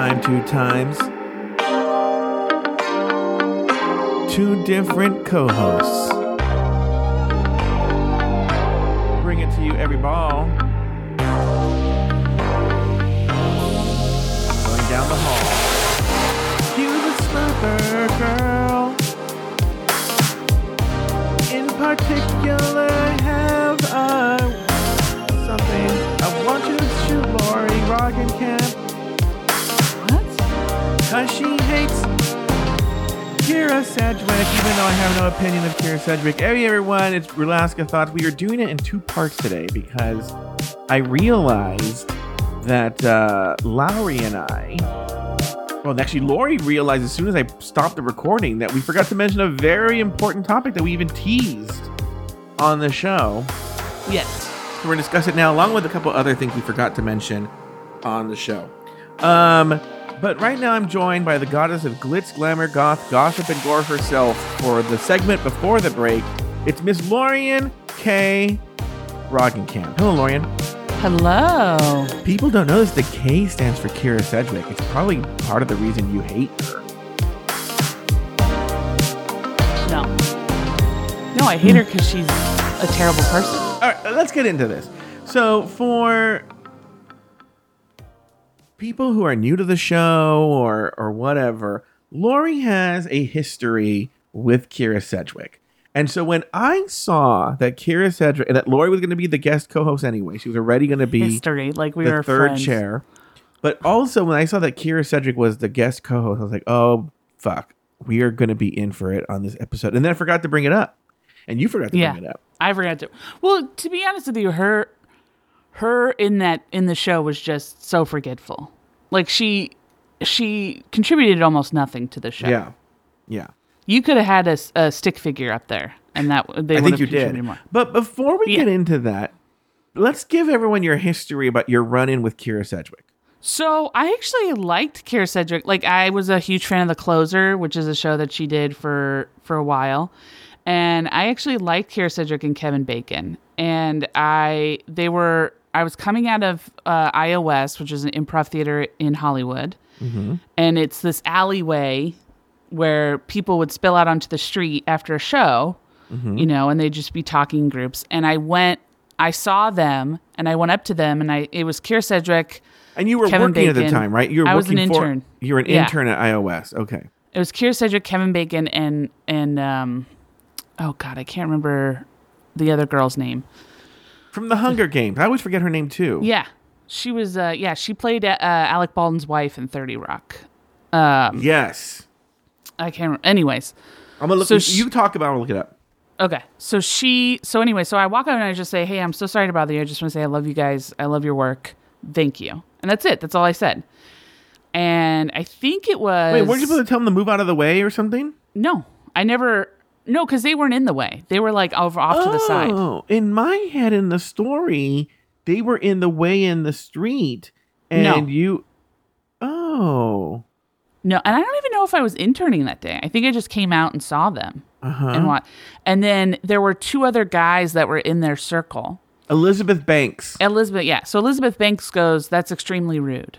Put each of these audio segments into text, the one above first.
Time, two times. Two different co hosts. Bring it to you every ball. Going down the hall. You the slumber girl. In particular, have uh, something I want you to Lauri Roggenkamp. Cause she hates Kyra Sedgwick, even though I have no opinion of Kyra Sedgwick. Hey everyone, it's Rulaska Thoughts. We are doing it in two parts today because I realized that uh, Lauri and I, well, actually, Lauri realized as soon as I stopped the recording that we forgot to mention a very important topic that we even teased on the show. Yes. So we're gonna discuss it now, along with a couple other things we forgot to mention on the show. Um, but right now I'm joined by the goddess of glitz, glamour, goth, gossip, and gore herself for the segment before the break. It's Miss Lorian K. Roggenkamp. Hello, Lorian. Hello. People don't know this. The K stands for Kyra Sedgwick. It's probably part of the reason you hate her. No. No, I hate her hmm. because she's a terrible person. All right, let's get into this. So, for people who are new to the show or or whatever, Lauri has a history with Kyra Sedgwick. And so when I saw that Kyra Sedgwick and that Lauri was going to be the guest co-host anyway, she was already going to be History, like we the were third friends. chair. But also when I saw that Kyra Sedgwick was the guest co-host, I was like, "Oh fuck, we are going to be in for it on this episode." And then I forgot to bring it up, and you forgot to Yeah. bring it up. I forgot to. Well, to be honest with you, her, her in that in the show was just so forgetful. Like she, she contributed almost nothing to the show. Yeah, yeah. You could have had a stick figure up there, and that they I would think you did. more. But before we Yeah. get into that, let's give everyone your history about your run-in with Kyra Sedgwick. So I actually liked Kyra Sedgwick. Like I was a huge fan of The Closer, which is a show that she did for for a while, and I actually liked Kyra Sedgwick and Kevin Bacon. And I they were I was coming out of uh, iO West, which is an improv theater in Hollywood, and it's this alleyway where people would spill out onto the street after a show, you know, and they'd just be talking in groups. And I went, I saw them, and I went up to them, and I it was Kyra Sedgwick. And you were Kevin working at the time, right? You were I was an working for- intern. You were an Yeah. intern at iO West. Okay. It was Kyra Sedgwick, Kevin Bacon, and and um, oh god, I can't remember the other girl's name. From the Hunger Games. I always forget her name too. Yeah, she was. Uh, yeah, she played uh, Alec Baldwin's wife in Thirty Rock. Um, Yes. I can't. Remember. Anyways, I'm gonna look. So you talk about. I'll look it up. okay. So she. So anyway, so I walk out and I just say, "Hey, I'm so sorry to bother you. I just want to say I love you guys. I love your work. Thank you." And that's it. That's all I said. And I think it was. Wait, weren't you supposed to tell them to move out of the way or something? No, I never. No, because they weren't in the way. They were like over off to the side. Oh, in my head, in the story, they were in the way in the street, and No. you. Oh. No, and I don't even know if I was interning that day. I think I just came out and saw them Uh-huh. and what. And then there were two other guys that were in their circle. Elizabeth Banks. Elizabeth, yeah. So Elizabeth Banks goes, "That's extremely rude."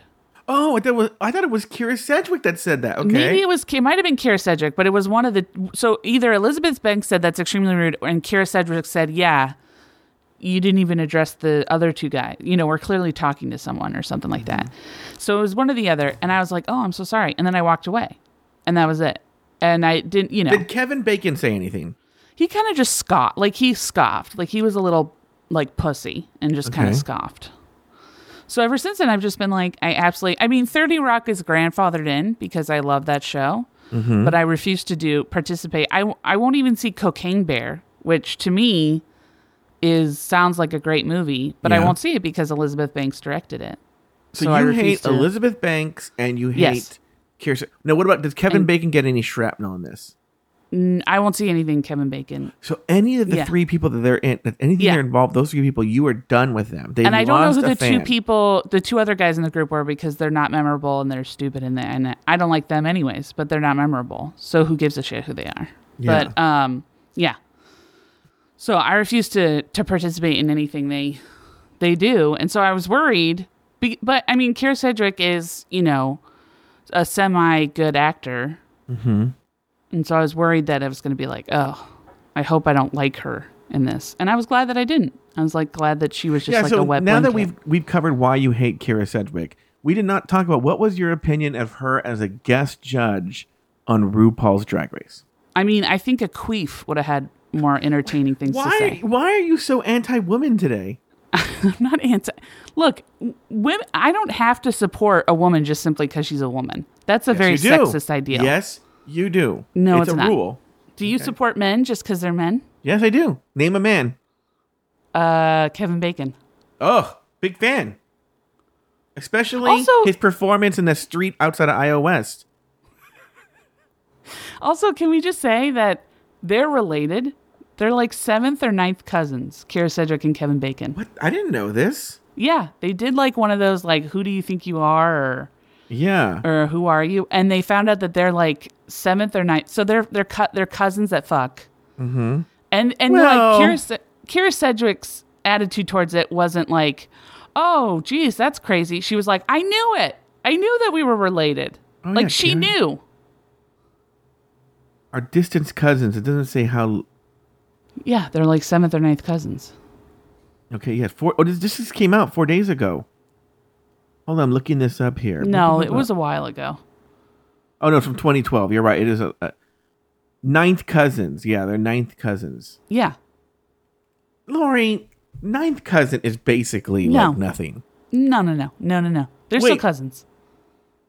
Oh, I thought it was, I thought it was Kyra Sedgwick that said that. Okay. Maybe it was. It might have been Kyra Sedgwick, but it was one of the. So either Elizabeth Banks said that's extremely rude, and Kyra Sedgwick said, "Yeah, you didn't even address the other two guys. You know, we're clearly talking to someone or something like that." Mm-hmm. So it was one or the other, and I was like, "Oh, I'm so sorry," and then I walked away, and that was it. And I didn't, you know, Did Kevin Bacon say anything? he kind of just scoffed, like he scoffed, like he was a little like pussy and just kind of scoffed. So ever since then, I've just been like, I absolutely. I mean, Thirty Rock is grandfathered in because I love that show, Mm-hmm. but I refuse to do participate. I I won't even see Cocaine Bear, which to me is sounds like a great movie, but I won't see it because Elizabeth Banks directed it. So, I you hate to- Elizabeth Banks and you hate Yes. Kirsten. No, what about does Kevin And- Bacon get any shrapnel in this? I won't see anything Kevin Bacon. So any of the Yeah. three people that they're in, that anything Yeah. they're involved, those three people, you are done with them. They and I don't know who the two people, the two other guys in the group were because they're not memorable and they're stupid and, they, and I don't like them anyways, but they're not memorable. So who gives a shit who they are? Yeah. But um, yeah. So I refuse to to participate in anything they they do, and so I was worried. Be, but I mean, Kyra Sedgwick is you know a semi good actor, mm-hmm. And so I was worried that I was going to be like, oh, I hope I don't like her in this, and I was glad that I didn't. I was like glad that she was just yeah. like so a wet now that we've we've covered why you hate Kyra Sedgwick, we did not talk about what was your opinion of her as a guest judge on RuPaul's Drag Race. I mean, I think a queef would have had more entertaining things to Why say. why are you so anti-woman today? I'm not anti. Look, women. I don't have to support a woman just simply because she's a woman. That's a very Yes, do. sexist idea. Yes, you do. No, it's, it's a not. rule. Do you support men just because they're men? Yes, I do. Name a man. Uh, Kevin Bacon. Oh, big fan. Especially Also- his performance in the street outside of iO West. Also, can we just say that they're related? They're like seventh or ninth cousins, Kyra Sedgwick and Kevin Bacon. What? I didn't know this. Yeah, they did like one of those like "Who do you think you are?" or Yeah. or "Who are you?" And they found out that they're like seventh or ninth. So they're they're cut. They're cousins that fuck. Mm-hmm. And and Well- like Kyra, Kyra Sedgwick's attitude towards it wasn't like, "Oh, geez, that's crazy." She was like, "I knew it. I knew that we were related. Oh, like yeah, she knew." Our distant cousins. It doesn't say how. Yeah, they're like seventh or ninth cousins. Okay, yeah. Four. Oh, this, this just came out four days ago. Hold on, I'm looking this up here. No, it was a while ago. Oh no, from 2012. You're right. It is a, a ninth cousins. Yeah, they're ninth cousins. Yeah. Lauri, ninth cousin is basically No. like nothing. No, no, no, no, no, no. They're still cousins.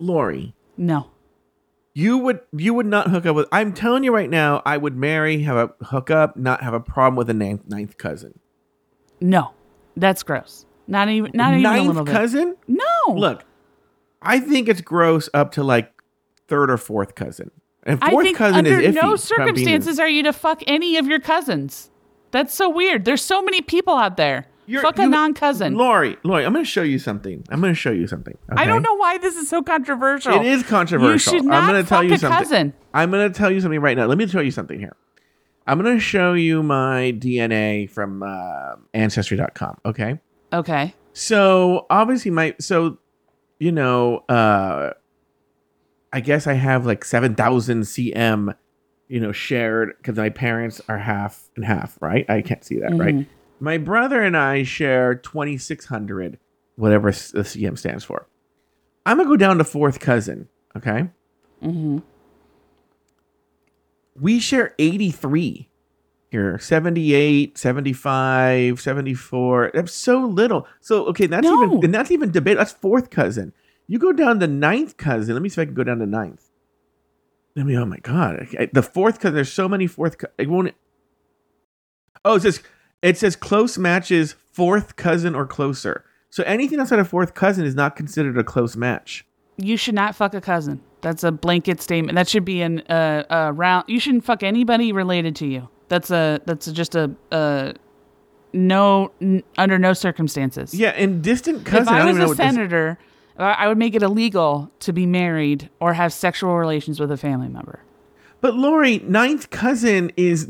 Lauri, No. you would you would not hook up with. I'm telling you right now, I would marry, have a hook up, not have a problem with a ninth, ninth cousin. No. That's gross. Not even not even a ninth little bit. cousin. No. Look, I think it's gross up to like third or fourth cousin. And I fourth think cousin under is iffy. no if I'm being- circumstances are you to fuck any of your cousins. That's so weird. There's so many people out there. You're- fuck a non-cousin. Lauri, Lauri, I'm going to show you something. I'm going to show you something. I don't know why this is so controversial. It is controversial. You should not I'm going to tell you a something. cousin. I'm going to tell you something right now. Let me tell you something here. I'm going to show you my DNA from uh, ancestry.com. Okay. Okay. So obviously my so you know uh I guess I have like 7000 cm you know shared cuz my parents are half and half, right? I can't see that, right? My brother and I share 2600 whatever the cm stands for. I'm going to go down to fourth cousin, okay? Mhm. We share 83 here 78 75 74 that's so little so okay that's No. even and that's even debate that's fourth cousin you go down to ninth cousin let me see if i can go down to ninth i mean oh my god the fourth cousin there's so many fourth it won't oh it says it says close matches fourth cousin or closer so anything outside of fourth cousin is not considered a close match You should not fuck a cousin. That's a blanket statement. That should be an uh, a round. You shouldn't fuck anybody related to you. That's a that's just a uh no n- under no circumstances. yeah and distant cousin if I don't was a this- senator, I I would make it illegal to be married or have sexual relations with a family member. But Lauri, ninth cousin is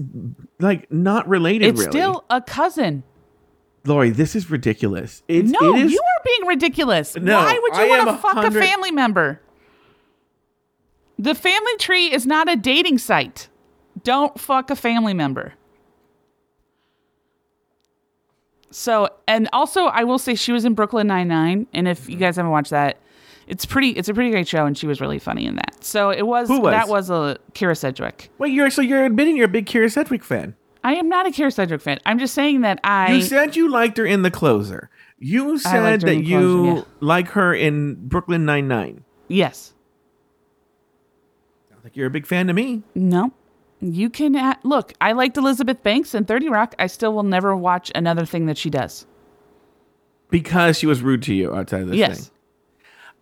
like not related. It's really. still a cousin. Lauri. This is ridiculous. It's, no, it is, you are being ridiculous. No, Why would you want to fuck 100 a family member? The family tree is not a dating site. Don't fuck a family member. So, and also, I will say she was in Brooklyn Nine Nine, and if you guys haven't watched that, it's pretty. It's a pretty great show, and she was really funny in that. So it was. Who was? that was a Kyra Sedgwick. Wait, you're so you're admitting you're a big Kyra Sedgwick fan. I am not a Kyra Sedgwick fan. I'm just saying that I. You said you liked her in The Closer. You said liked her that The you Closer, yeah. like her in Brooklyn Nine Nine. yes. Like you're a big fan to me. No. You can look. I liked Elizabeth Banks in Thirty Rock. I still will never watch another thing that she does. Because she was rude to you outside of this Yes. thing.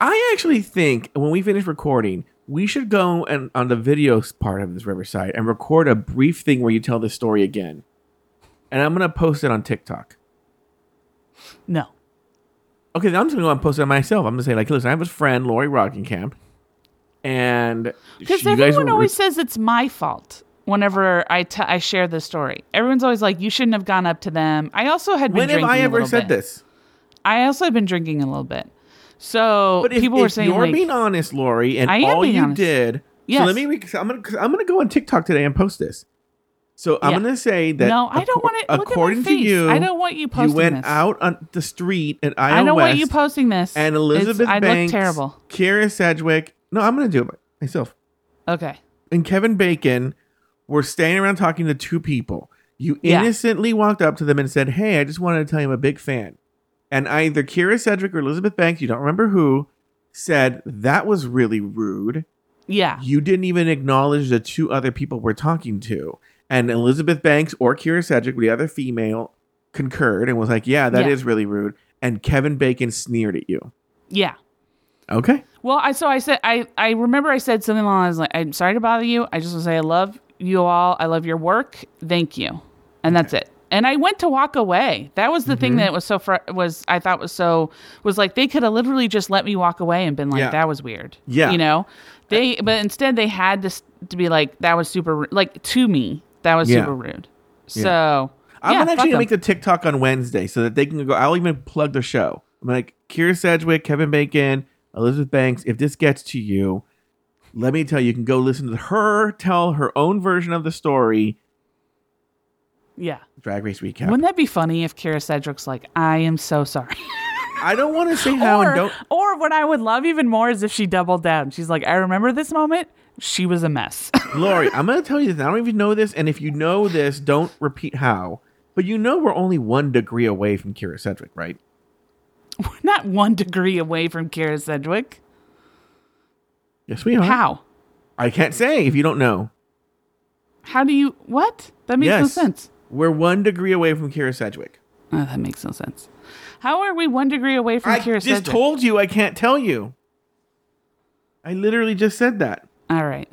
I actually think when we finish recording, we should go and on the video part of this Riverside and record a brief thing where you tell the story again. And I'm gonna post it on TikTok. No. Okay, then I'm just gonna go and post it on myself. I'm gonna say like, listen, I have a friend, Lauri Rockingham, and Because everyone were- always says it's my fault whenever I t- I share this story. Everyone's always like, "You shouldn't have gone up to them." I also had been When have I ever said bit. this? I also had been drinking a little bit. So But if, people if were saying you're like, being honest, Lauri, and I all you honest. did. So let me. I'm gonna. I'm gonna go on TikTok today and post this. So I'm gonna say that. No, I don't want it- look at my According to you, I don't want you posting You went this. out on the street and Iowa I don't West, want you posting this. and It's- Elizabeth I Banks, look terrible. Kyra Sedgwick. No, I'm gonna do it myself. Okay. And Kevin Bacon were standing around talking to two people. You Yeah. innocently walked up to them and said, "Hey, I just wanted to tell you I'm a big fan." And either Kyra Sedgwick or Elizabeth Banks, you don't remember who, said that was really rude. Yeah. You didn't even acknowledge the two other people we're talking to. And Elizabeth Banks or Kyra Sedgwick, the other female, concurred and was like, "Yeah, that is Yeah. really rude." And Kevin Bacon sneered at you. Yeah. Okay. Well, I so I said I I remember I said something along those lines. Like, I'm sorry to bother you. I just want to say I love you all. I love your work. Thank you, and that's it. And I went to walk away. That was the Mm-hmm. thing that was so fr- was I thought was so was like they could have literally just let me walk away and been like Yeah. that was weird. Yeah. you know, they but instead they had to s- to be like that was super like to me that was Yeah. super rude. So I'm yeah, gonna fuck make the TikTok on Wednesday so that they can go. I'll even plug the show. I'm like Kyra Sedgwick, Kevin Bacon, Elizabeth Banks. If this gets to you, let me tell you, you can go listen to her tell her own version of the story. yeah. Drag Race recap. Wouldn't that be funny if Kyra Sedgwick's like, I am so sorry. I don't want to say how or, and don't. or what I would love even more is if she doubled down. She's like, I remember this moment. She was a mess. Lauri, I'm gonna tell you this. I don't even know this, and if you know this, don't repeat how. But you know we're only one degree away from Kyra Sedgwick, right? We're not one degree away from Kyra Sedgwick. Yes, we are. How? I can't say if you don't know. How do you what? That makes no sense. We're one degree away from Kyra Sedgwick. Oh, that makes no sense. How are we one degree away from I Kyra Sedgwick? I just told you I can't tell you. I literally just said that. All right.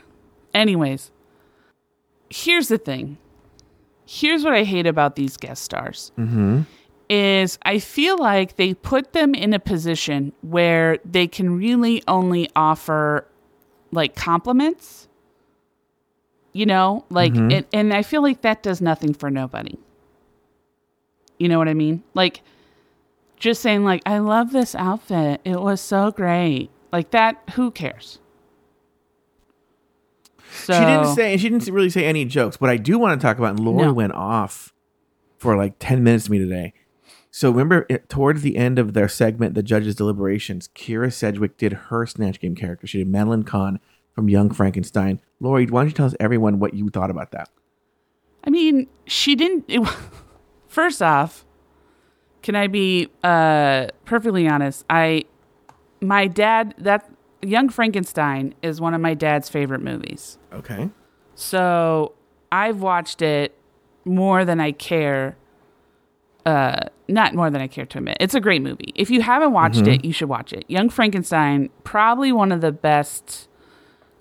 Anyways, here's the thing. Here's what I hate about these guest stars. Mm-hmm. Is I feel like they put them in a position where they can really only offer like compliments. You know, like mm-hmm. and, and I feel like that does nothing for nobody. You know what I mean? Like just saying like I love this outfit. It was so great. Like that who cares? So She didn't say she didn't really say any jokes, but I do want to talk about and Laura No. went off for like 10 minutes to me today. So remember it, towards the end of their segment, the judges' deliberations, Kyra Sedgwick did her Snatch Game character. She did Madeline Kahn from Young Frankenstein. Lauri, why don't you tell us everyone what you thought about that? I mean, she didn't. It, first off, can I be uh, perfectly honest? I, my dad, that Young Frankenstein is one of my dad's favorite movies. Okay. So I've watched it more than I care. Uh, not more than I care to admit. It's a great movie. If you haven't watched it, you should watch it. Young Frankenstein, probably one of the best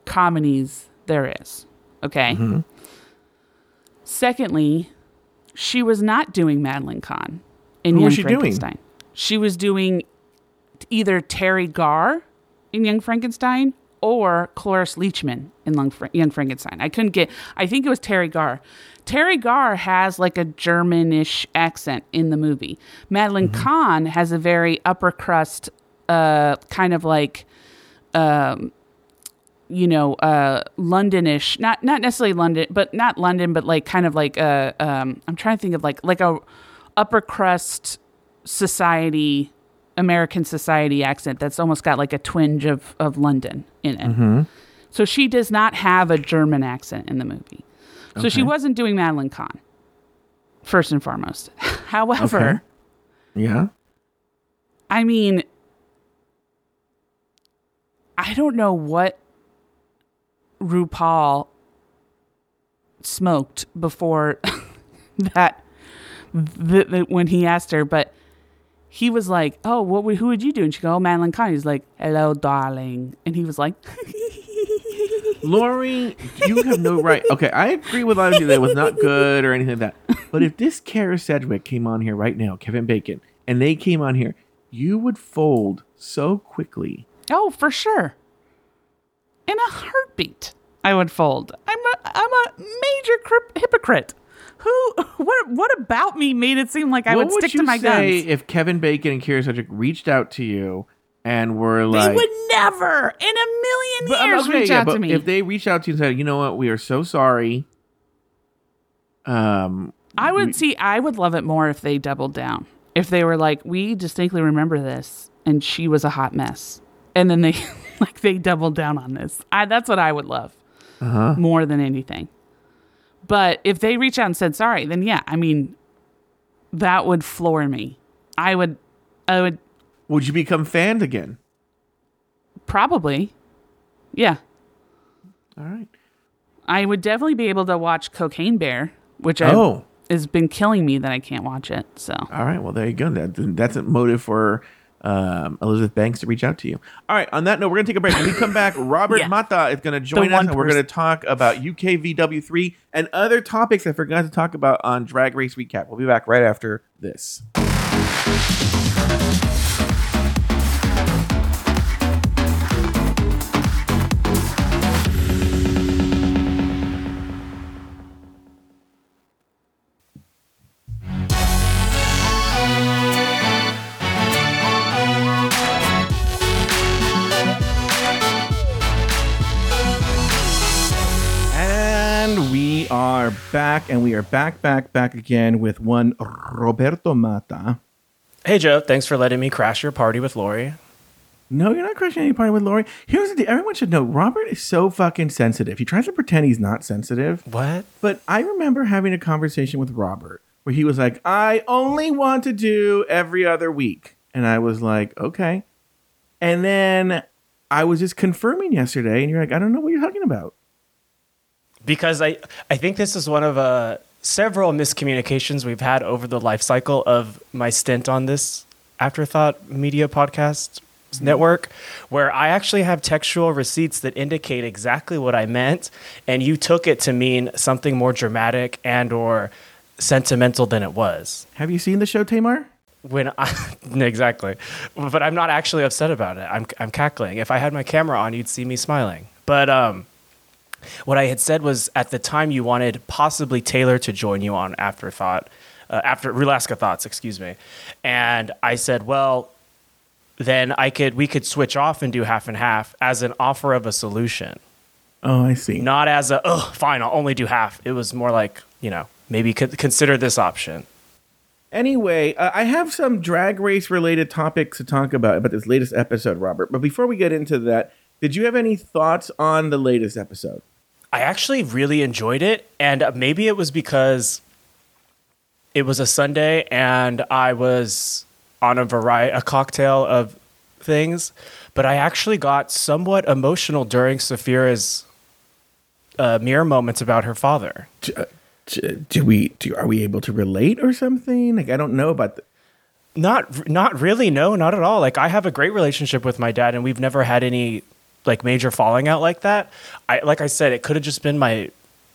comedies there is. Okay. Secondly, she was not doing Madeline Kahn in Who Young was she doing? Frankenstein. She was doing either Teri Garr in Young Frankenstein or Cloris Leachman in Young Frankenstein. I couldn't get. I think it was Teri Garr. Teri Garr has like a Germanish accent in the movie. Madeline Kahn has a very upper crust, uh, kind of like you know, uh, Londonish, not not necessarily London, but not London, but like kind of like uh, um, I'm trying to think of like like a upper crust society, American society accent that's almost got like a twinge of of London in it. So she does not have a German accent in the movie. So she wasn't doing Madeline Kahn, first and foremost. However, Okay. Yeah. I mean, I don't know what RuPaul smoked before that, th- th- when he asked her, but he was like, "Oh, what? Would, who would you do?" And she go, "Oh, Madeline Kahn." He's like, "Hello, darling," and he was like, Lauri, you have no right. Okay, I agree with a lot of you that it was not good or anything like that. But if this Kyra Sedgwick came on here right now, Kevin Bacon, and they came on here, you would fold so quickly. "Oh, for sure." In a heartbeat, I would fold. I'm a I'm a major cryp- hypocrite. Who? What? What about me made it seem like I what would stick to my say guns? if Kevin Bacon and Kyra Sedgwick reached out to you and were like, they would never in a million But, um, years okay, reach yeah, out but to me. If they reached out to you and said, "You know what? We are so sorry." Um, I would we- see. I would love it more if they doubled down. If they were like, "We distinctly remember this," and she was a hot mess, and then they like they doubled down on this. I that's what I would love Uh-huh. more than anything. But if they reach out and said sorry, then yeah, I mean, that would floor me. I would, I would would you become fanned again? probably, yeah, All right. I would definitely be able to watch Cocaine Bear, which I Oh, has been killing me that I can't watch it. So all right. Well, there you go. That, that's a motive for um, Elizabeth Banks to reach out to you. All right. On that note, we're gonna take a break. When we come back, Robert Yeah. Mata is gonna join The us, and we're person. gonna talk about UK VW3 and other topics I forgot to talk about on Drag Race Recap. We'll be back right after this. Are back, and we are back, back, back again with one Roberto Mata. Hey Joe, thanks for letting me crash your party with Lauri. No, you're not crashing any party with Lauri. Here's the thing: everyone should know Robert is so fucking sensitive. He tries to pretend he's not sensitive. What? But I remember having a conversation with Robert where he was like, I only want to do every other week. And I was like, okay. And then I was just confirming yesterday, and you're like, I don't know what you're talking about. Because I I think this is one of uh, several miscommunications we've had over the life cycle of my stint on this Afterthought Media podcast network, where I actually have textual receipts that indicate exactly what I meant, and you took it to mean something more dramatic and or sentimental than it was. Have you seen the show, Tamar? when I exactly, but I'm not actually upset about it. I'm I'm cackling. If I had my camera on, you'd see me smiling. But um, what I had said was at the time you wanted possibly Taylor to join you on Afterthought, uh, after Rulaska Thoughts, excuse me, and I said, well, then I could we could switch off and do half and half as an offer of a solution, Oh, I see. not as a oh fine, I'll only do half. It was more like you know maybe co- consider this option. Anyway, uh, I have some drag race related topics to talk about about this latest episode, Robert. But before we get into that, did you have any thoughts on the latest episode? I actually really enjoyed it, and maybe it was because it was a Sunday and I was on a variety, a cocktail of things, but I actually got somewhat emotional during Sapphira's uh, mirror moments about her father. D- uh, do we do are we able to relate or something? Like I don't know about the, Not, not really. No, not at all. Like I have a great relationship with my dad, and we've never had any like major falling out like that. I, like I said, it could have just been my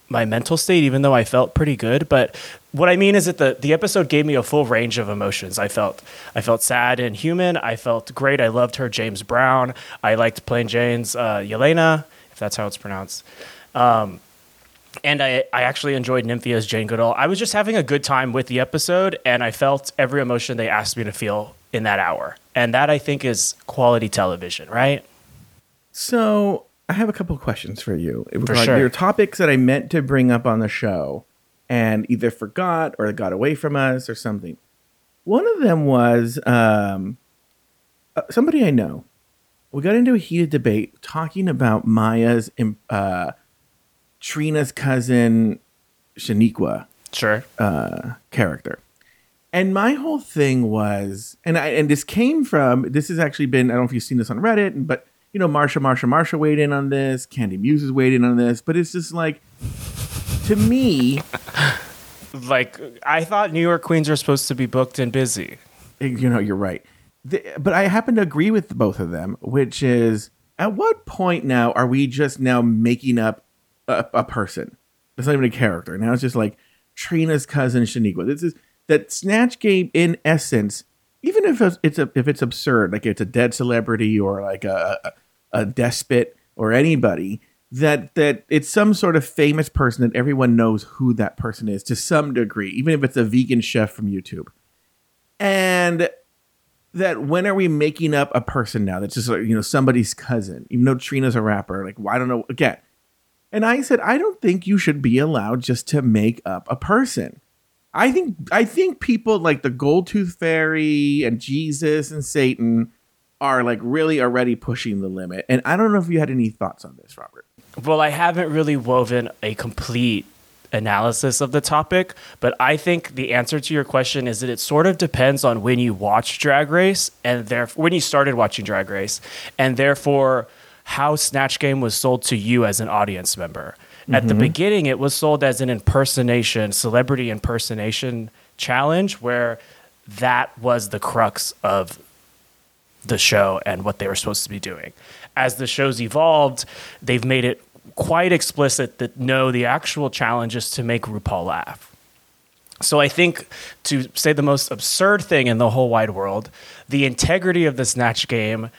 my mental state, even though I felt pretty good. But what I mean is that the the episode gave me a full range of emotions. I felt I felt sad and human. I felt great. I loved her, James Brown. I liked Plane Jane's uh, Yelena, if that's how it's pronounced. Um, and I, I actually enjoyed Nymphia's Jane Goodall. I was just having a good time with the episode, and I felt every emotion they asked me to feel in that hour. And that I think is quality television, right? So I have a couple of questions for you. For sure. there are topics that I meant to bring up on the show and either forgot or got away from us or something. One of them was um, uh, somebody I know. We got into a heated debate talking about Maya's uh, Trina's cousin Shaniqua Sure. uh, character. And my whole thing was, and I and this came from this has actually been I don't know if you've seen this on Reddit, but you know Marsha, Marsha, Marsha weighed in on this. Candy Muse is weighed in on this, but it's just like to me, Like I thought New York Queens are supposed to be booked and busy. Eh, you know, you're right. The, but I happen to agree with both of them, which is at what point now are we just now making up a, a person? It's not even a character. Now it's just like Trina's cousin Shaniqua. This is that Snatch Game in essence. Even if it's, a, if it's absurd, like it's a dead celebrity or like a, a, despot or anybody, that that it's some sort of famous person that everyone knows who that person is to some degree, even if it's a vegan chef from YouTube. And that when are we making up a person now that's just like, you know, somebody's cousin, even though Trina's a rapper? Like, well, don't know. Again. And I said, I don't think you should be allowed just to make up a person. I think I think people like the Gold Tooth Fairy and Jesus and Satan are like really already pushing the limit. And I don't know if you had any thoughts on this, Robert. Well, I haven't really woven a complete analysis of the topic, but I think the answer to your question is that it sort of depends on when you watch Drag Race and therefore when you started watching Drag Race, and therefore how Snatch Game was sold to you as an audience member. At the mm-hmm. beginning, it was sold as an impersonation, celebrity impersonation challenge, where that was the crux of the show and what they were supposed to be doing. As the show's evolved, they've made it quite explicit that no, the actual challenge is to make RuPaul laugh. So I think to say the most absurd thing in the whole wide world, the integrity of the Snatch game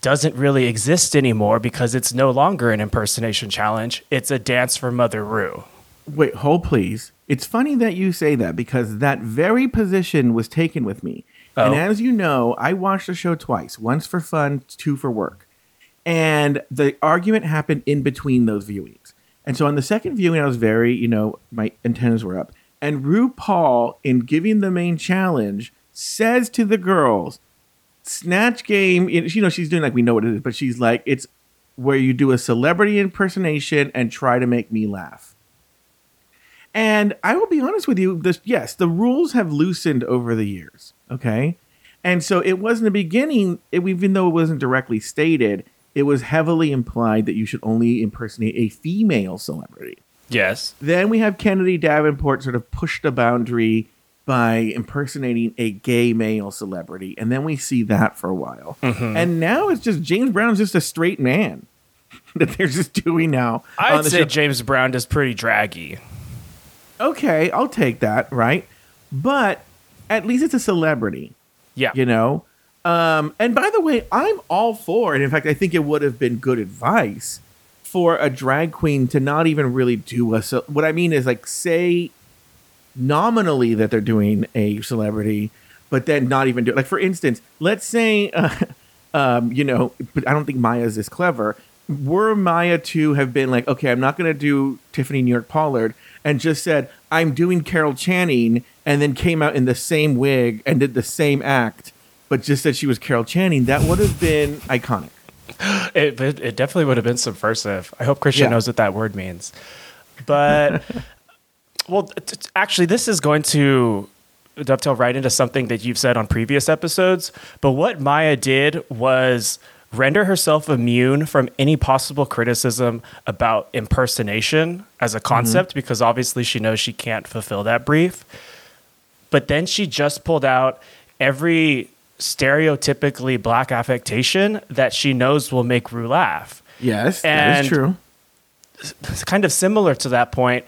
doesn't really exist anymore because it's no longer an impersonation challenge. It's a dance for Mother Ru. Wait, hold please. It's funny that you say that because that very position was taken with me. And Oh. as you know, I watched the show twice, once for fun, two for work. And the argument happened in between those viewings. And so on the second viewing, I was very, you know, my antennas were up. And RuPaul, in giving the main challenge, says to the girls, Snatch Game, you know, she's doing like we know what it is, but she's like, it's where you do a celebrity impersonation and try to make me laugh. And I will be honest with you, this yes, the rules have loosened over the years. Okay. And so it was in the beginning, it, even though it wasn't directly stated, it was heavily implied that you should only impersonate a female celebrity. Yes. Then we have Kennedy Davenport sort of push the boundary by impersonating a gay male celebrity. And then we see that for a while. And now it's just James Brown's just a straight man that they're just doing now. I'd the say show. James Brown is pretty draggy. okay, I'll take that, right? But at least it's a celebrity, Yeah. you know? Um, and by the way, I'm all for, and in fact, I think it would have been good advice for a drag queen to not even really do a. ce- What I mean is, like, say nominally that they're doing a celebrity, but then not even do it. Like, for instance, let's say, uh, um, you know, but I don't think Maya's this clever. Were Maya to have been like, okay, I'm not going to do Tiffany New York Pollard, and just said, I'm doing Carol Channing, and then came out in the same wig and did the same act, but just said she was Carol Channing, that would have been iconic. It, it, it definitely would have been subversive. I hope Christian Yeah. knows what that word means. But, well, t- t- actually, this is going to dovetail right into something that you've said on previous episodes. But what Maya did was render herself immune from any possible criticism about impersonation as a mm-hmm. concept because obviously she knows she can't fulfill that brief. But then she just pulled out every stereotypically black affectation that she knows will make Ru laugh. Yes, that And- is true. It's kind of similar to that point.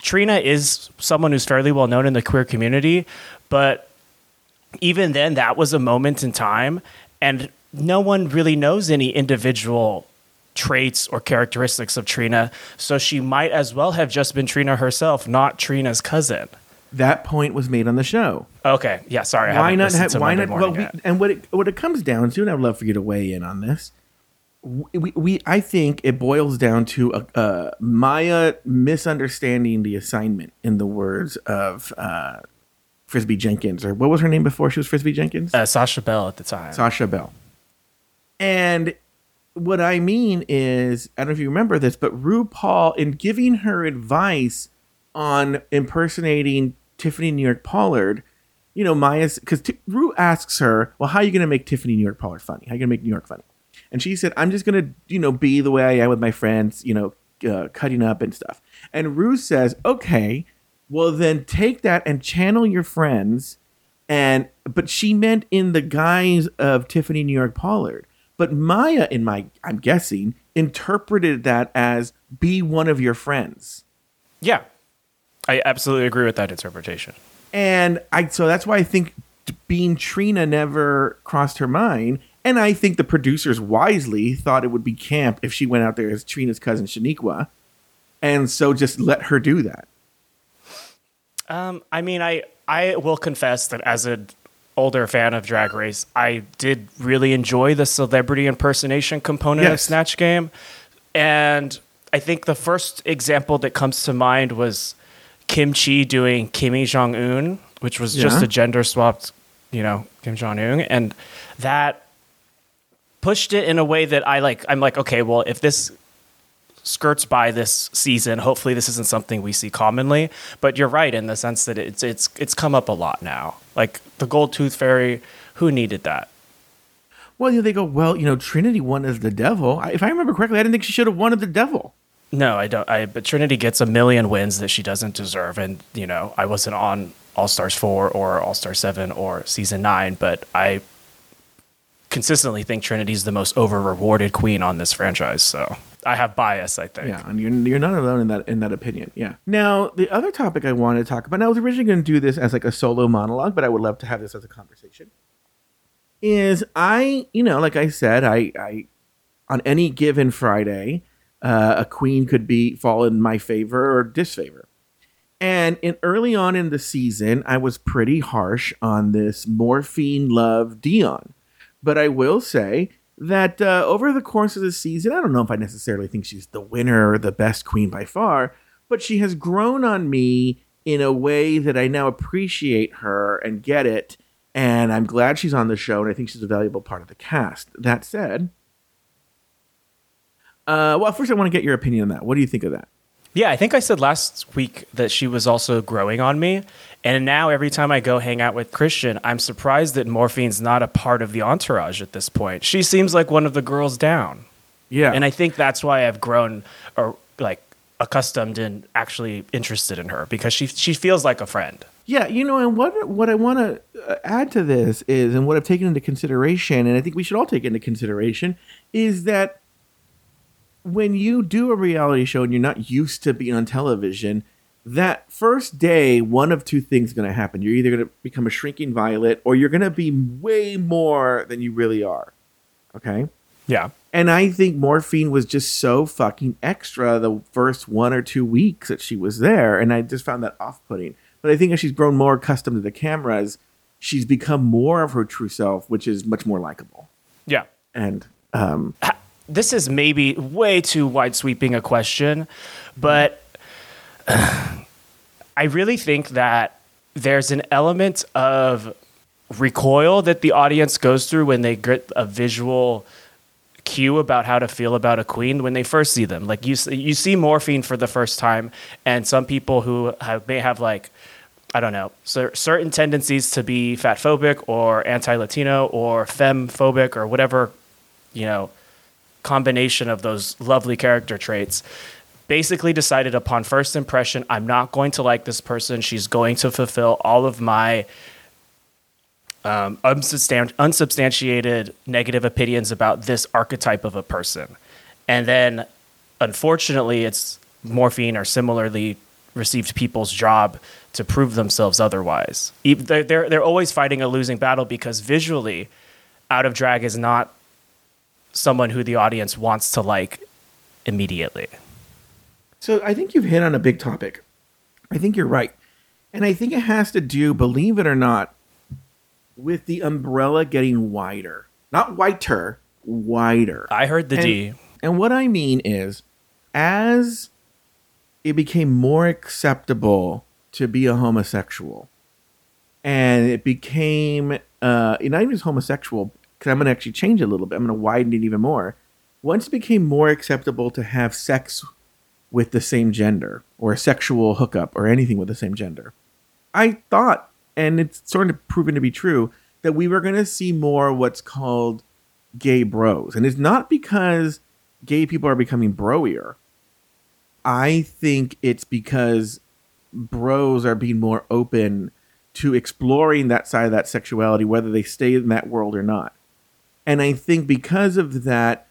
Trina is someone who's fairly well known in the queer community, but even then, that was a moment in time, and no one really knows any individual traits or characteristics of Trina. So she might as well have just been Trina herself, not Trina's cousin. That point was made on the show. Okay, yeah, sorry. I why not to why Monday not well, we, and what it what it comes down to and i'd love for you to weigh in on this we, we, i think it boils down to a, uh maya misunderstanding the assignment in the words of uh frisbee jenkins or what was her name before she was frisbee jenkins Uh, Sasha Belle at the time. Sasha Belle. And what I mean is, I don't know if you remember this, but RuPaul, in giving her advice on impersonating Tiffany New York Pollard, you know, Maya's, because T- Ru asks her, well, how are you going to make Tiffany New York Pollard funny? How are you going to make New York funny? And she said, I'm just going to, you know, be the way I am with my friends, you know, uh, cutting up and stuff. And Ru says, "Okay, well then take that and channel your friends." And but she meant in the guise of Tiffany New York Pollard. But Maya, in my I'm guessing, interpreted that as be one of your friends. Yeah, I absolutely agree with that interpretation. And I so that's why I think being Trina never crossed her mind. And I think the producers wisely thought it would be camp if she went out there as Trina's cousin Shaniqua. And so just let her do that. Um, I mean, I I will confess that as an older fan of Drag Race, I did really enjoy the celebrity impersonation component of Snatch Game, and I think the first example that comes to mind was Kim Chi doing Kimmy Jong Un, which was just a gender swapped, you know, Kim Jong Un, and that pushed it in a way that I like. I'm like, okay, well, if this skirts by this season. Hopefully, this isn't something we see commonly. But you're right in the sense that it's it's it's come up a lot now. Like the Gold Tooth Fairy, who needed that? Well, you know, they go, well, you know, Trinity won as the devil. I, if I remember correctly, I didn't think she should have won as the devil. No, I don't. I but Trinity gets a million wins that she doesn't deserve, and you know, I wasn't on All Stars four or All Star seven or season nine, but I consistently think Trinity's the most over rewarded queen on this franchise. So I have bias, I think. Yeah, and you're you're not alone in that in that opinion. Yeah. Now, the other topic I wanted to talk about, and I was originally going to do this as like a solo monologue, but I would love to have this as a conversation. Is I, you know, like I said, I, I on any given Friday, uh, a queen could be fall in my favor or disfavor. And in early on in the season, I was pretty harsh on this morphine love Dion. But I will say that uh, over the course of the season, I don't know if I necessarily think she's the winner or the best queen by far, but she has grown on me in a way that I now appreciate her and get it. And I'm glad she's on the show, and I think she's a valuable part of the cast. That said, uh, well, first I want to get your opinion on that. What do you think of that? Yeah, I think I said last week that she was also growing on me. And now every time I go hang out with Christian, I'm surprised that Morphine's not a part of the entourage at this point. She seems like one of the girls down. Yeah, And I think that's why I've grown or like accustomed and actually interested in her because she she feels like a friend. Yeah, you know, and what what I want to uh, add to this is, and what I've taken into consideration, and I think we should all take into consideration, is that when you do a reality show and you're not used to being on television, that first day, one of two things is going to happen. You're either going to become a shrinking violet, or you're going to be way more than you really are. Okay. Yeah. And I think Morphine was just so fucking extra the first one or two weeks that she was there. And I just found that off putting. But I think as she's grown more accustomed to the cameras, she's become more of her true self, which is much more likable. Yeah. And um, This is maybe way too wide sweeping a question, but I really think that there's an element of recoil that the audience goes through when they get a visual cue about how to feel about a queen when they first see them. Like you, you see Morphine for the first time, and some people who have, may have like, I don't know, cer- certain tendencies to be fat phobic or anti Latino or femme phobic or whatever, you know, combination of those lovely character traits. Basically, decided upon first impression, I'm not going to like this person. She's going to fulfill all of my um, unsubstan- unsubstantiated negative opinions about this archetype of a person. And then, unfortunately, it's morphine or similarly received people's job to prove themselves otherwise. They're, they're, they're always fighting a losing battle because visually, Out of Drag is not someone who the audience wants to like immediately. so I think you've hit on a big topic. I think you're right. And I think it has to do, believe it or not, with the umbrella getting wider. Not whiter, wider. I heard the and, D. And what I mean is, as it became more acceptable to be a homosexual, and it became uh, not even just homosexual, because I'm going to actually change it a little bit. I'm going to widen it even more. Once it became more acceptable to have sex with the same gender, or a sexual hookup, or anything with the same gender, I thought, and it's sort of proven to be true, that we were going to see more what's called gay bros. And it's not because gay people are becoming broier. I think it's because bros are being more open to exploring that side of that sexuality, whether they stay in that world or not. And I think because of that,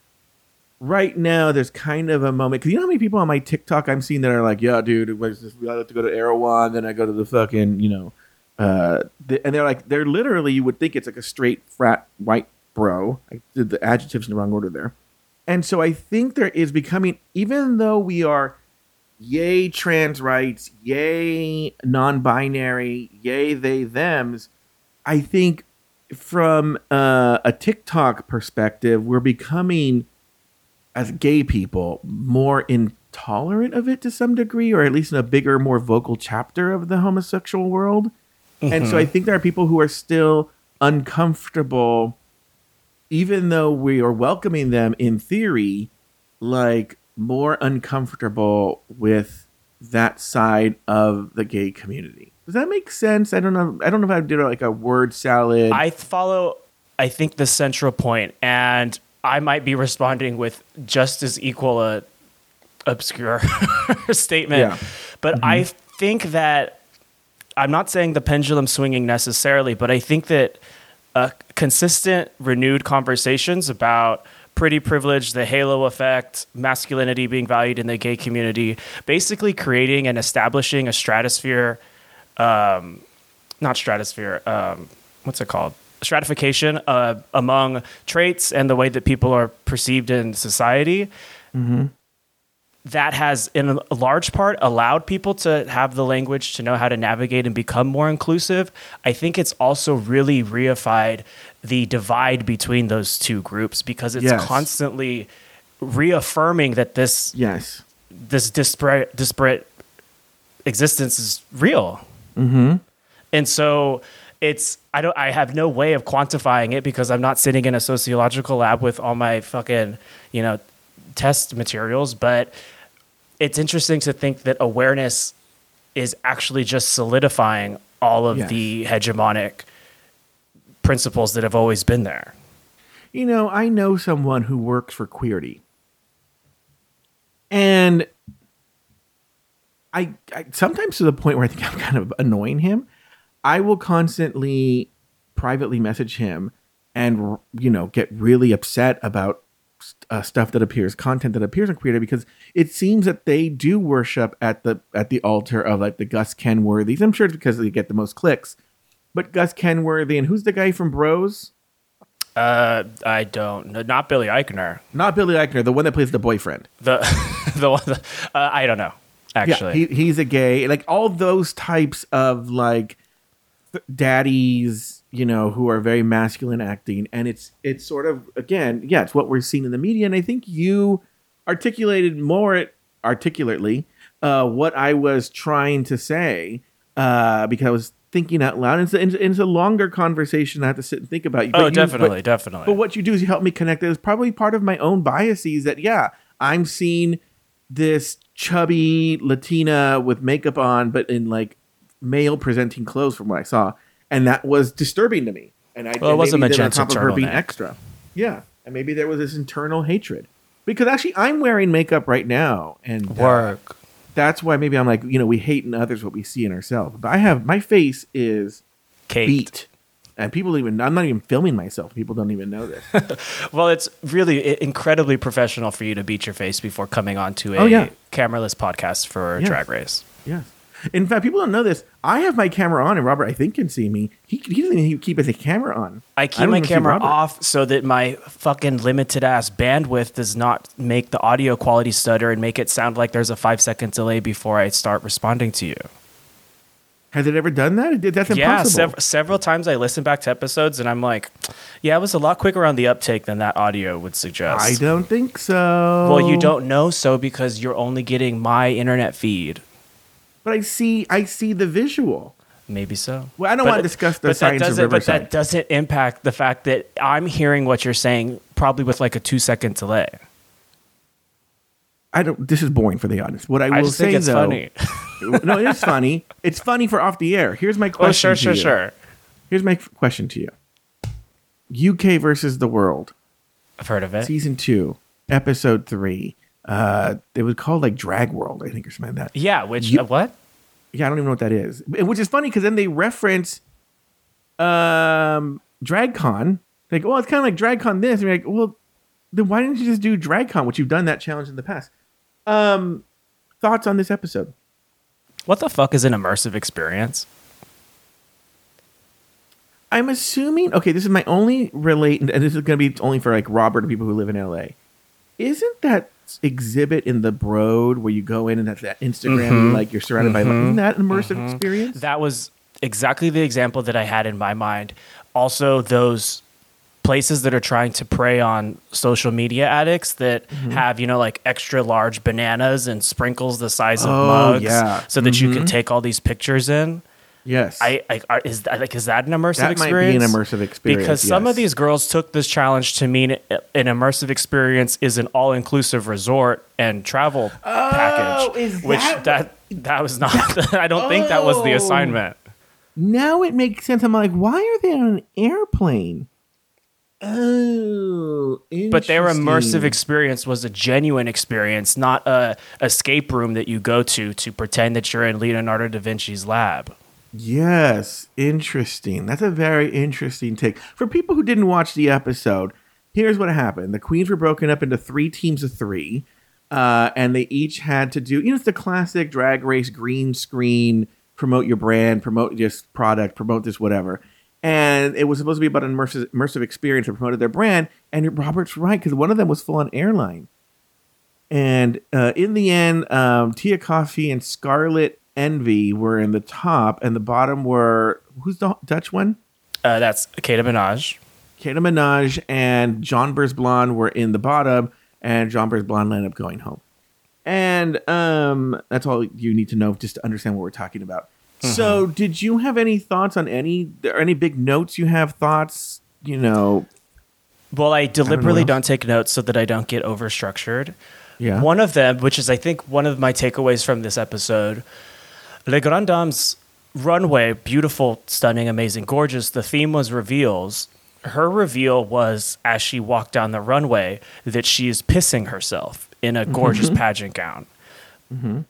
right now there's kind of a moment because you know how many people on my TikTok I'm seeing that are like, yeah, dude, I have to go to Erewhon, then I go to the fucking, you know, uh, and they're like, they're literally, you would think it's like a straight frat white bro. I did the adjectives in the wrong order there. And so I think there is becoming, even though we are yay trans rights, yay non binary, yay they thems, I think from uh, a TikTok perspective, we're becoming, as gay people, more intolerant of it to some degree, or at least in a bigger, more vocal chapter of the homosexual world. And so I think there are people who are still uncomfortable, even though we are welcoming them in theory, like more uncomfortable with that side of the gay community. Does that make sense? I don't know. I don't know if I did like a word salad. I follow, I think, the central point, and I might be responding with just as equal a obscure statement. Yeah. But I think that I'm not saying the pendulum swinging necessarily, but I think that uh, consistent, renewed conversations about pretty privilege, the halo effect, masculinity being valued in the gay community, basically creating and establishing a stratosphere, um, not stratosphere, um, what's it called? Stratification uh, among traits and the way that people are perceived in society that has in a large part allowed people to have the language to know how to navigate and become more inclusive i think it's also really reified the divide between those two groups because it's Yes. constantly reaffirming that this yes. this disparate disparate existence is real mm-hmm. and so it's i don't i have no way of quantifying it because i'm not sitting in a sociological lab with all my fucking you know test materials but it's interesting to think that awareness is actually just solidifying all of Yes. the hegemonic principles that have always been there You know, I know someone who works for Queerty. And I, I sometimes to the point where I think I'm kind of annoying him. I will constantly privately message him and you know get really upset about uh, stuff that appears, content that appears on Queerty because it seems that they do worship at the at the altar of like the Gus Kenworthys. I'm sure it's because they get the most clicks. But Gus Kenworthy and who's the guy from Bros? uh, i don't know not billy eichner Not Billy Eichner, the one that plays the boyfriend. the the one that, uh, i don't know actually Yeah, he, he's a gay. Like all those types of like th- daddies, you know, who are very masculine acting, and it's it's sort of again, yeah, it's what we're seeing in the media, and I think you articulated more articulately uh, what I was trying to say uh, because I was thinking out loud. And it's, and it's a longer conversation I have to sit and think about. But oh you- definitely but- definitely but what you do is you help me connect. It's probably part of my own biases that yeah, I'm seeing this chubby Latina with makeup on, but in like male presenting clothes from what I saw, and that was disturbing to me. And I Well, it and was a maybe on top of her being extra. Yeah, and maybe there was this internal hatred because actually I'm wearing makeup right now, and uh, work that's why maybe I'm like you know we hate in others what we see in ourselves. But I have my face is Kate. beat. And people even, I'm not even filming myself. People don't even know this. Well, it's really incredibly professional for you to beat your face before coming onto oh, a Oh, yeah. cameraless podcast for Yes. Drag Race. Yes. In fact, people don't know this. I have my camera on, and Robert, I think, can see me. He, he doesn't even keep his camera on. I keep don't my camera off so that my fucking limited ass bandwidth does not make the audio quality stutter and make it sound like there's a five second delay before I start responding to you. Has it ever done that? That's Yeah, impossible. sev- several times I listen back to episodes and I'm like, yeah, it was a lot quicker on the uptake than that audio would suggest. I don't think so. Well, you don't know so because you're only getting my internet feed. But I see. I see the visual. Maybe so. Well, I don't But want to discuss the science of doesn't- But that doesn't impact the fact that I'm hearing what you're saying probably with like a two second delay. I don't. This is boring for the audience. What I will I just say it's though, funny. no, it is funny. It's funny for off the air. Here's my question. oh, sure, to sure, you. sure. Here's my question to you. UK versus the world. I've heard of it. season two, episode three. Uh, it was called like Drag World, I think, or something like that. Yeah, which You- uh, what? Yeah, I don't even know what that is. Which is funny because then they reference um DragCon. Like, well, it's kind of like DragCon this. And you're like, well, then why didn't you just do DragCon, which you've done that challenge in the past? Um, thoughts on this episode? What the fuck is an immersive experience? I'm assuming. Okay, this is my only relate, and this is going to be only for like Robert and people who live in LA. Isn't that exhibit in the Broad where you go in and that's that Instagram, and, like you're surrounded by? Mm-hmm. Isn't that an immersive mm-hmm. experience? That was exactly the example that I had in my mind. Also, those places that are trying to prey on social media addicts that Mm-hmm. have, you know, like extra large bananas and sprinkles the size of Oh, mugs yeah. so that you can take all these pictures in. yes, I, I are- is that like is that an immersive that might experience? be an immersive experience because some of these girls took this challenge to mean an immersive experience is an all-inclusive resort and travel package, Oh, is which that that that was not. I don't think that was the Oh. assignment. now it makes sense. I'm like, why are they on an airplane? Oh, But their immersive experience was a genuine experience, not a escape room that you go to to pretend that you're in Leonardo da Vinci's lab. Yes, interesting. That's a very interesting take. For people who didn't watch the episode, here's what happened: the queens were broken up into three teams of three, uh, and they each had to do. You know, it's the classic drag race green screen, promote your brand, promote this product, promote this whatever. And it was supposed to be about an immersive, immersive experience that promoted their brand. And Robert's right because one of them was full on airline. And uh, in the end, um, Tia Kofi and Scarlet Envy were in the top, and the bottom were who's the Dutch one? Uh, that's Keta Minaj. Keta Minaj and Jonbers Blonde were in the bottom, and Jonbers Blonde ended up going home. And um, that's all you need to know just to understand what we're talking about. So, did you have any thoughts on any any big notes? You have thoughts, you know? Well, I deliberately else. don't take notes so that I don't get overstructured. Yeah. One of them, which is I think one of my takeaways from this episode, Le Grand Dame's runway, beautiful, stunning, amazing, gorgeous. The theme was reveals. Her reveal was as she walked down the runway that she is pissing herself in a gorgeous mm-hmm. pageant gown. Mm-hmm.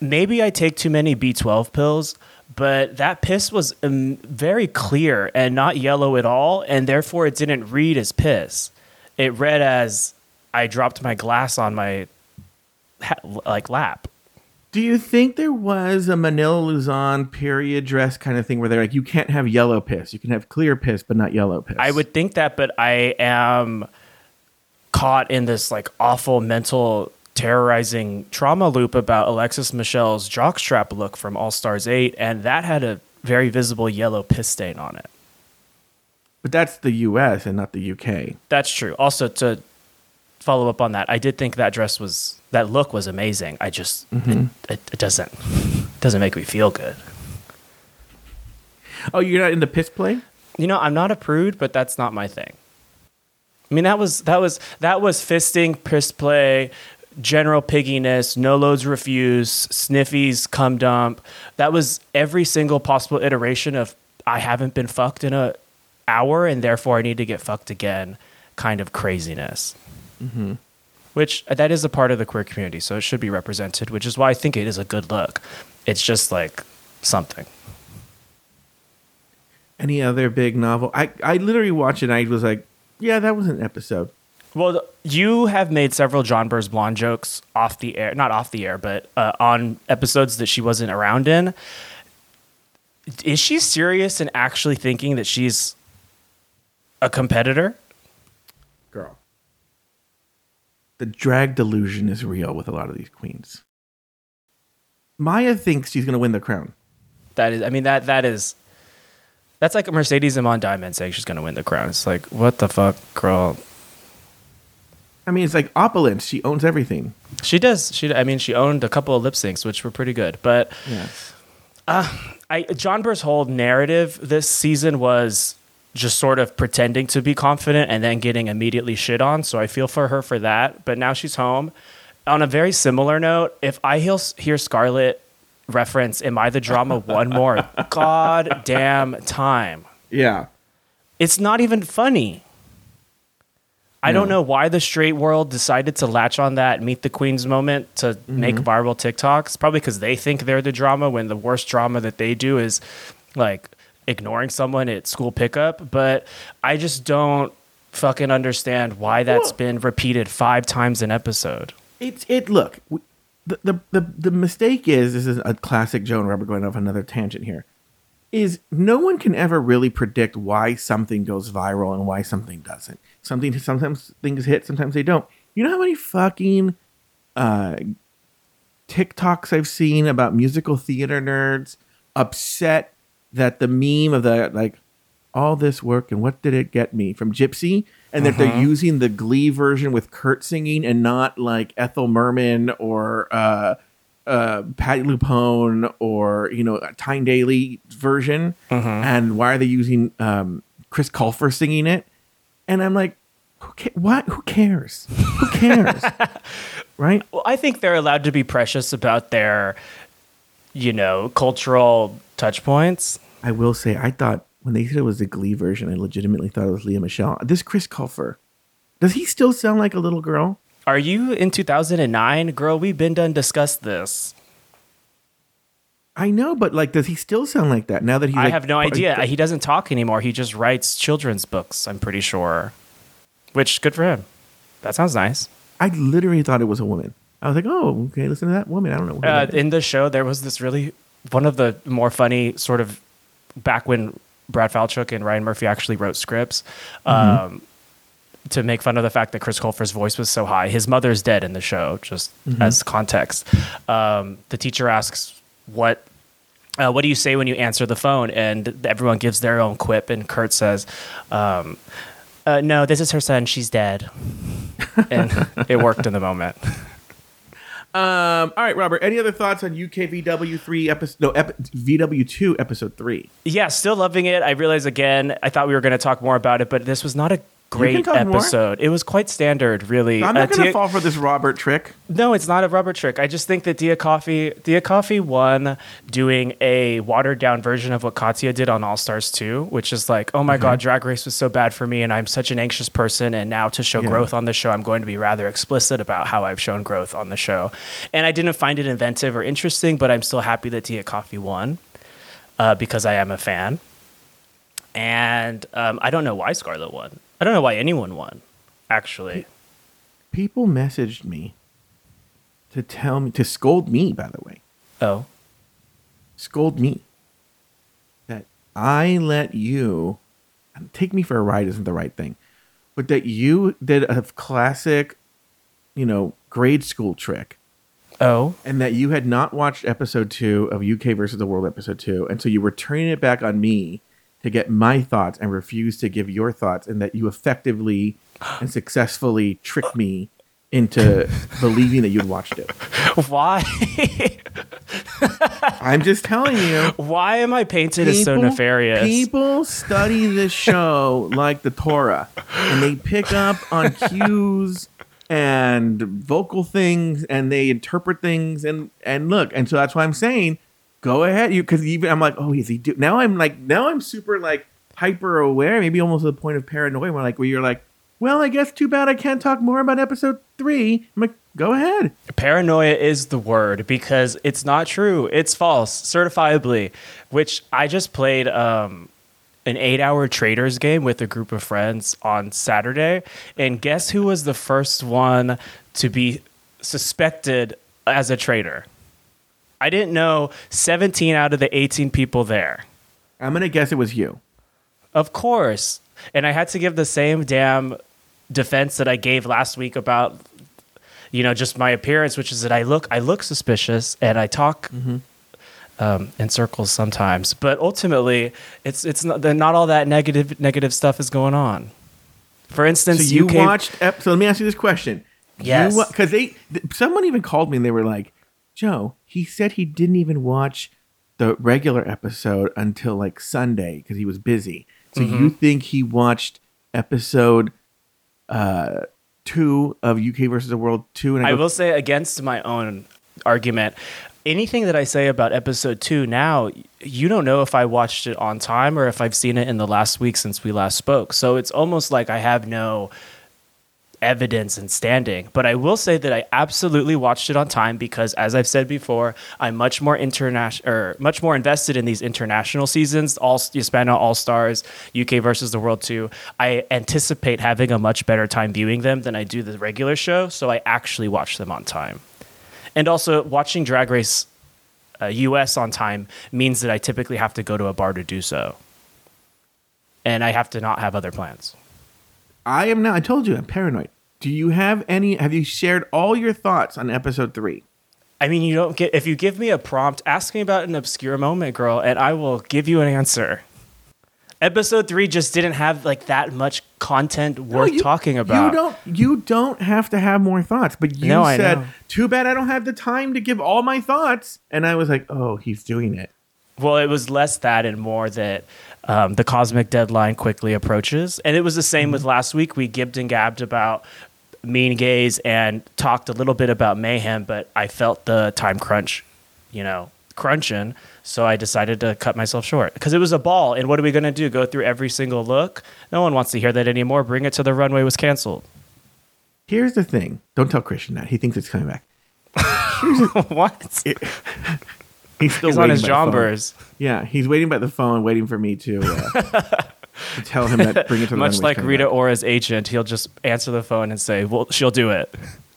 Maybe I take too many B12 pills, but that piss was um, very clear and not yellow at all, and therefore it didn't read as piss. It read as I dropped my glass on my ha- like lap. Do you think there was a Manila Luzon period dress kind of thing where they're like, you can't have yellow piss, you can have clear piss, but not yellow piss? I would think that, but I am caught in this like awful mental terrorizing trauma loop about Alexis Michelle's jockstrap look from All Stars 8, and that had a very visible yellow piss stain on it. but that's the U.S. and not the U.K. That's true. Also, to follow up on that, I did think that dress was that look was amazing. I just mm-hmm. it, it, it doesn't it doesn't make me feel good. Oh, you're not into piss play? You know, I'm not a prude, but that's not my thing. I mean, that was that was that was fisting, piss play, general pigginess, no loads refuse, sniffies, cum dump. That was every single possible iteration of I haven't been fucked in a hour, and therefore I need to get fucked again. Kind of craziness. Which uh, that is a part of the queer community, so it should be represented. Which is why I think it is a good look. It's just like something. Any other big novel? I, I literally watched it and I was like, yeah, that was an episode. Well, you have made several Jonbers Blonde jokes off the air, not off the air, but uh, on episodes that she wasn't around in. Is she serious and actually thinking that she's a competitor? Girl. The drag delusion is real with a lot of these queens. Maya thinks she's going to win the crown. That is, I mean that that is, that's like Mercedes Iman Diamond saying she's going to win the crown. It's like what the fuck, girl. I mean, it's like opulence. She owns everything. She does. She, I mean, she owned a couple of lip syncs, which were pretty good, but. Yeah. Uh, I Jonbers' whole narrative this season was just sort of pretending to be confident and then getting immediately shit on. So I feel for her for that. But now she's home. On a very similar note, if I hear, hear Scarlett reference "Am I the drama?" one more goddamn time, Yeah. it's not even funny. I don't know why the straight world decided to latch on that meet the queens moment to make Mm-hmm. viral TikToks. Probably because they think they're the drama when the worst drama that they do is like ignoring someone at school pickup. But I just don't fucking understand why that's Well- been repeated five times an episode. It's it. Look, the, the the the mistake is this is a classic Joe and Robert going off another tangent here. Is no one can ever really predict why something goes viral and why something doesn't. Something sometimes things hit, sometimes they don't. You know how many fucking uh, TikToks I've seen about musical theater nerds upset that the meme of the like all this work and what did it get me? from Gypsy and that they're using the Glee version with Kurt singing and not like Ethel Merman or uh, uh, Patti LuPone or you know Tyne Daly version. And why are they using um, Chris Colfer singing it and I'm like who ca- what who cares who cares right Well, I think they're allowed to be precious about their, you know, cultural touch points. I will say, I thought when they said it was the Glee version, I legitimately thought it was Lea Michele. This Chris Colfer, does he still sound like a little girl? Are you in 2009? Girl, we've been done discussed this. I know, but like, does he still sound like that now that he's? I like, have no part- idea. He doesn't talk anymore. He just writes children's books, I'm pretty sure. Which, good for him. That sounds nice. I literally thought it was a woman. I was like, oh, okay, listen to that woman. I don't know. Uh, in the show, there was this really, one of the more funny sort of, back when Brad Falchuk and Ryan Murphy actually wrote scripts, um, to make fun of the fact that Chris Colfer's voice was so high. His mother's dead in the show, just as context. Um, the teacher asks, what uh, what do you say when you answer the phone? And everyone gives their own quip, and Kurt says, um, uh, "No, this is her son. She's dead." and it worked in the moment. Um, all right, Robert. Any other thoughts on UK VW three episode? No, ep- VW two episode three. Yeah, still loving it. I realize again, I thought we were going to talk more about it, but this was not a great talk more. episode. It was quite standard, really. I'm Uh, not going to fall for this Robert trick. No, it's not a rubber trick. I just think that Tia Kofi, Tia Kofi won doing a watered down version of what Katya did on All Stars 2, which is like, oh my God, Drag Race was so bad for me and I'm such an anxious person. And now to show Yeah. growth on the show, I'm going to be rather explicit about how I've shown growth on the show. And I didn't find it inventive or interesting, but I'm still happy that Tia Kofi won uh, because I am a fan. And um, I don't know why Scarlett won. I don't know why anyone won, actually. People messaged me to tell me to scold me. By the way, Oh. scold me that I let you take me for a ride isn't the right thing, but that you did a classic, you know, grade school trick Oh. and that you had not watched episode two of UK versus the World episode two, and so you were turning it back on me to get my thoughts and refuse to give your thoughts, and that you effectively and successfully tricked me into believing that you'd watched it. Why? I'm just telling you. Why am I painted as so nefarious? People study this show like the Torah, and they pick up on cues and vocal things, and they interpret things, and and look, and so that's why I'm saying, go ahead, you because even I'm like, oh, is he do now? I'm like, now I'm super like hyper aware, maybe almost to the point of paranoia, where like where you're like, well, I guess too bad I can't talk more about episode three. I'm like, go ahead. Paranoia is the word because it's not true. It's false, certifiably. Which I just played um, an eight-hour traders game with a group of friends on Saturday, and guess who was the first one to be suspected as a traitor? I didn't know 17 out of the 18 people there. I'm gonna guess it was you. Of course. And I had to give the same damn defense that I gave last week about you know just my appearance, which is that I look I look suspicious and I talk um, in circles sometimes. But ultimately, it's it's not, not all that negative negative stuff is going on. For instance, So you UK watched. Ep- so let me ask you this question. Yes. Because they, th- someone even called me and they were like, "Joe, he said he didn't even watch the regular episode until like Sunday because he was busy. So Mm-hmm. you think he watched episode uh two of UK versus the World two? And I, I go, will say against my own argument, anything that I say about episode two now, you don't know if I watched it on time or if I've seen it in the last week since we last spoke. So it's almost like I have no evidence and standing. But I will say that I absolutely watched it on time because, as I've said before, I'm much more international or much more invested in these international seasons, all Hispano All Stars, UK versus the World Two. I anticipate having a much better time viewing them than I do the regular show, so I actually watch them on time. And also, watching Drag Race uh, US on time means that I typically have to go to a bar to do so. And I have to not have other plans. I am now. I told you I'm paranoid. Do you have any? Have you shared all your thoughts on episode three? I mean, you don't get if you give me a prompt, ask me about an obscure moment, girl, and I will give you an answer. Episode three just didn't have like that much content worth you, talking about. You don't. You don't have to have more thoughts. But you No, said. "Too bad I don't have the time to give all my thoughts." And I was like, "Oh, he's doing it." Well, it was less that and more that um, the cosmic deadline quickly approaches. And it was the same with last week. We gibbed and gabbed about mean gays and talked a little bit about mayhem, but I felt the time crunch, you know, crunching. So I decided to cut myself short because it was a ball. And what are we going to do? Go through every single look? No one wants to hear that anymore. Bring it to the runway was canceled. Here's the thing. Don't tell Christian that. He thinks it's coming back. what? He's still He's on his jombers. Yeah, he's waiting by the phone, waiting for me to, uh, to tell him that bring it to the Much like Rita back. Ora's agent, he'll just answer the phone and say, well, she'll do it.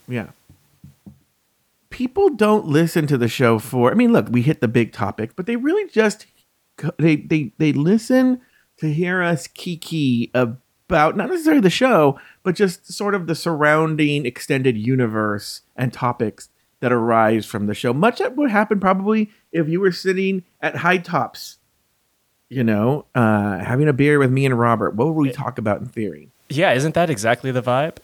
Yeah. People don't listen to the show for. I mean, look, we hit the big topic, but they really just they they they listen to hear us kiki about not necessarily the show, but just sort of the surrounding extended universe and topics that arise from the show. Much of what happened probably if you were sitting at High Tops, you know, uh, having a beer with me and Robert. What would we talk about in theory? Yeah, isn't that exactly the vibe?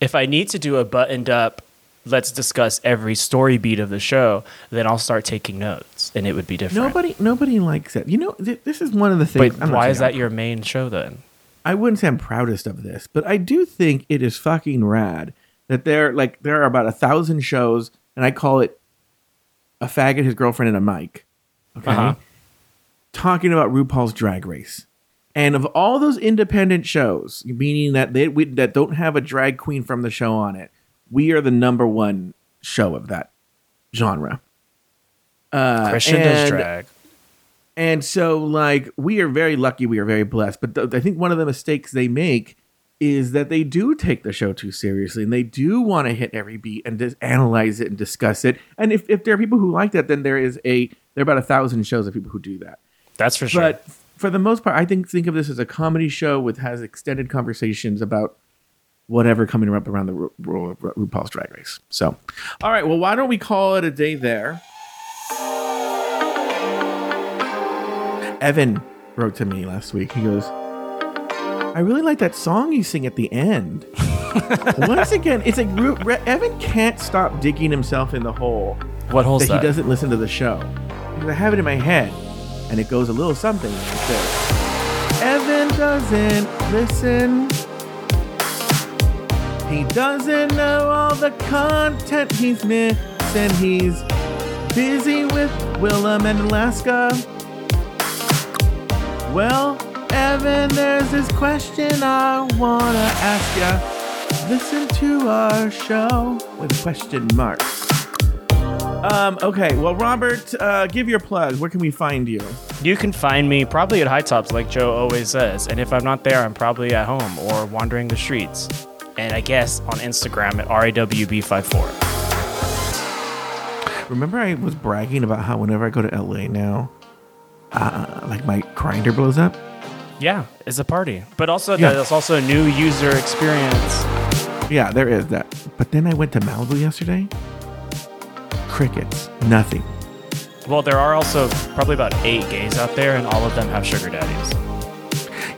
If I need to do a buttoned up, let's discuss every story beat of the show, then I'll start taking notes and it would be different. Nobody, nobody likes it. You know, th- this is one of the things. But why is that I'm- your main show then? I wouldn't say I'm proudest of this, but I do think it is fucking rad that there, like, there are about a thousand shows, and I call it a faggot, his girlfriend, and a mic. Okay, Uh-huh. talking about RuPaul's Drag Race, and of all those independent shows, meaning that they we, that don't have a drag queen from the show on it, we are the number one show of that genre. Uh, Christian does and- drag. and so, like, we are very lucky. We are very blessed. But th- I think one of the mistakes they make is that they do take the show too seriously and they do want to hit every beat and just analyze it and discuss it. And if, if there are people who like that, then there is a there are about a thousand shows of people who do that. That's for sure. But for the most part, I think think of this as a comedy show with has extended conversations about whatever coming up around the Ru- Ru- Ru- RuPaul's Drag Race. So, all right. Well, why don't we call it a day there? Evan wrote to me last week. He goes, "I really like that song you sing at the end." Once again, it's like Re- Evan can't stop digging himself in the hole what holds that that? he doesn't listen to the show. Because I have it in my head, and it goes a little something like this. Evan doesn't listen. He doesn't know all the content he's missing. He's busy with Willam and Alaska. Well, Evan, there's this question I wanna ask ya. Listen to our show with question mark. Um, okay, well, Robert, uh, give your plug. Where can we find you? You can find me probably at High Tops, like Joe always says. And if I'm not there, I'm probably at home or wandering the streets. And I guess on Instagram at RAWB54. Remember, I was bragging about how whenever I go to LA now, uh, like my Grindr blows up. Yeah, it's a party. But also, Yeah. there's also a new user experience. Yeah, there is that. But then I went to Malibu yesterday. Crickets, nothing. Well, there are also probably about eight gays out there, and all of them have sugar daddies.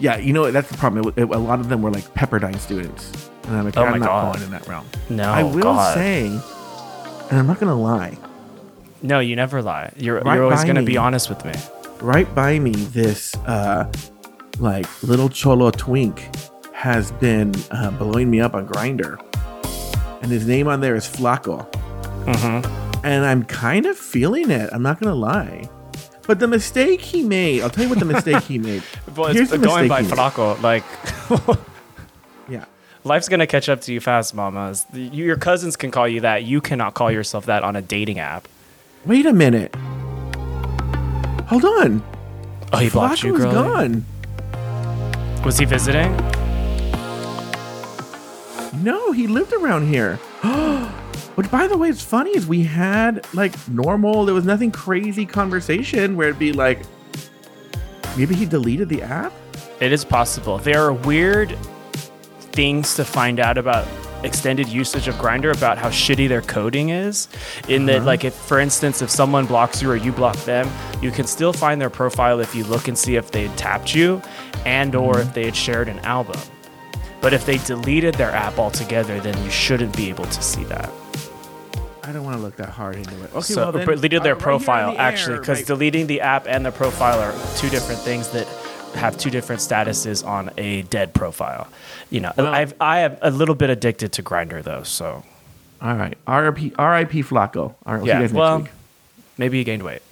Yeah, you know that's the problem. It- it- a lot of them were like Pepperdine students, and I'm like, Oh I'm not God. going in that realm. No, I will God. say, and I'm not gonna lie. No, you never lie. You're, Right you're always going to me. be honest with me. right by me this uh like little cholo twink has been uh, blowing me up on Grindr and his name on there is flaco Mm-hmm. and i'm kind of feeling it i'm not gonna lie but the mistake he made i'll tell you what the mistake he made Well, Here's it's the going by. Flaco. Like, yeah Life's gonna catch up to you fast, mamas. Your cousins can call you that. You cannot call yourself that on a dating app. Wait a minute. Hold on. Oh, he blocked you, girl. gone. Was he visiting? No, he lived around here. Which, by the way, it's funny is we had like normal. There was nothing crazy conversation where it'd be like, maybe he deleted the app. It is possible. There are weird things to find out about extended usage of Grindr about how shitty their coding is. In that, uh-huh. like, if for instance, if someone blocks you or you block them, you can still find their profile if you look and see if they tapped you, and or if they had shared an album. But if they deleted their app altogether, then you shouldn't be able to see that. I don't want to look that hard into it. Okay, so, well then, deleted their uh, right profile the actually, because like- deleting the app and the profile are two different things that have two different statuses on a dead profile. You know, I've I am a little bit addicted to Grindr though, so all right, RIP, RIP Flaco. All right, we'll see yeah. you guys next Well, week. maybe he gained weight.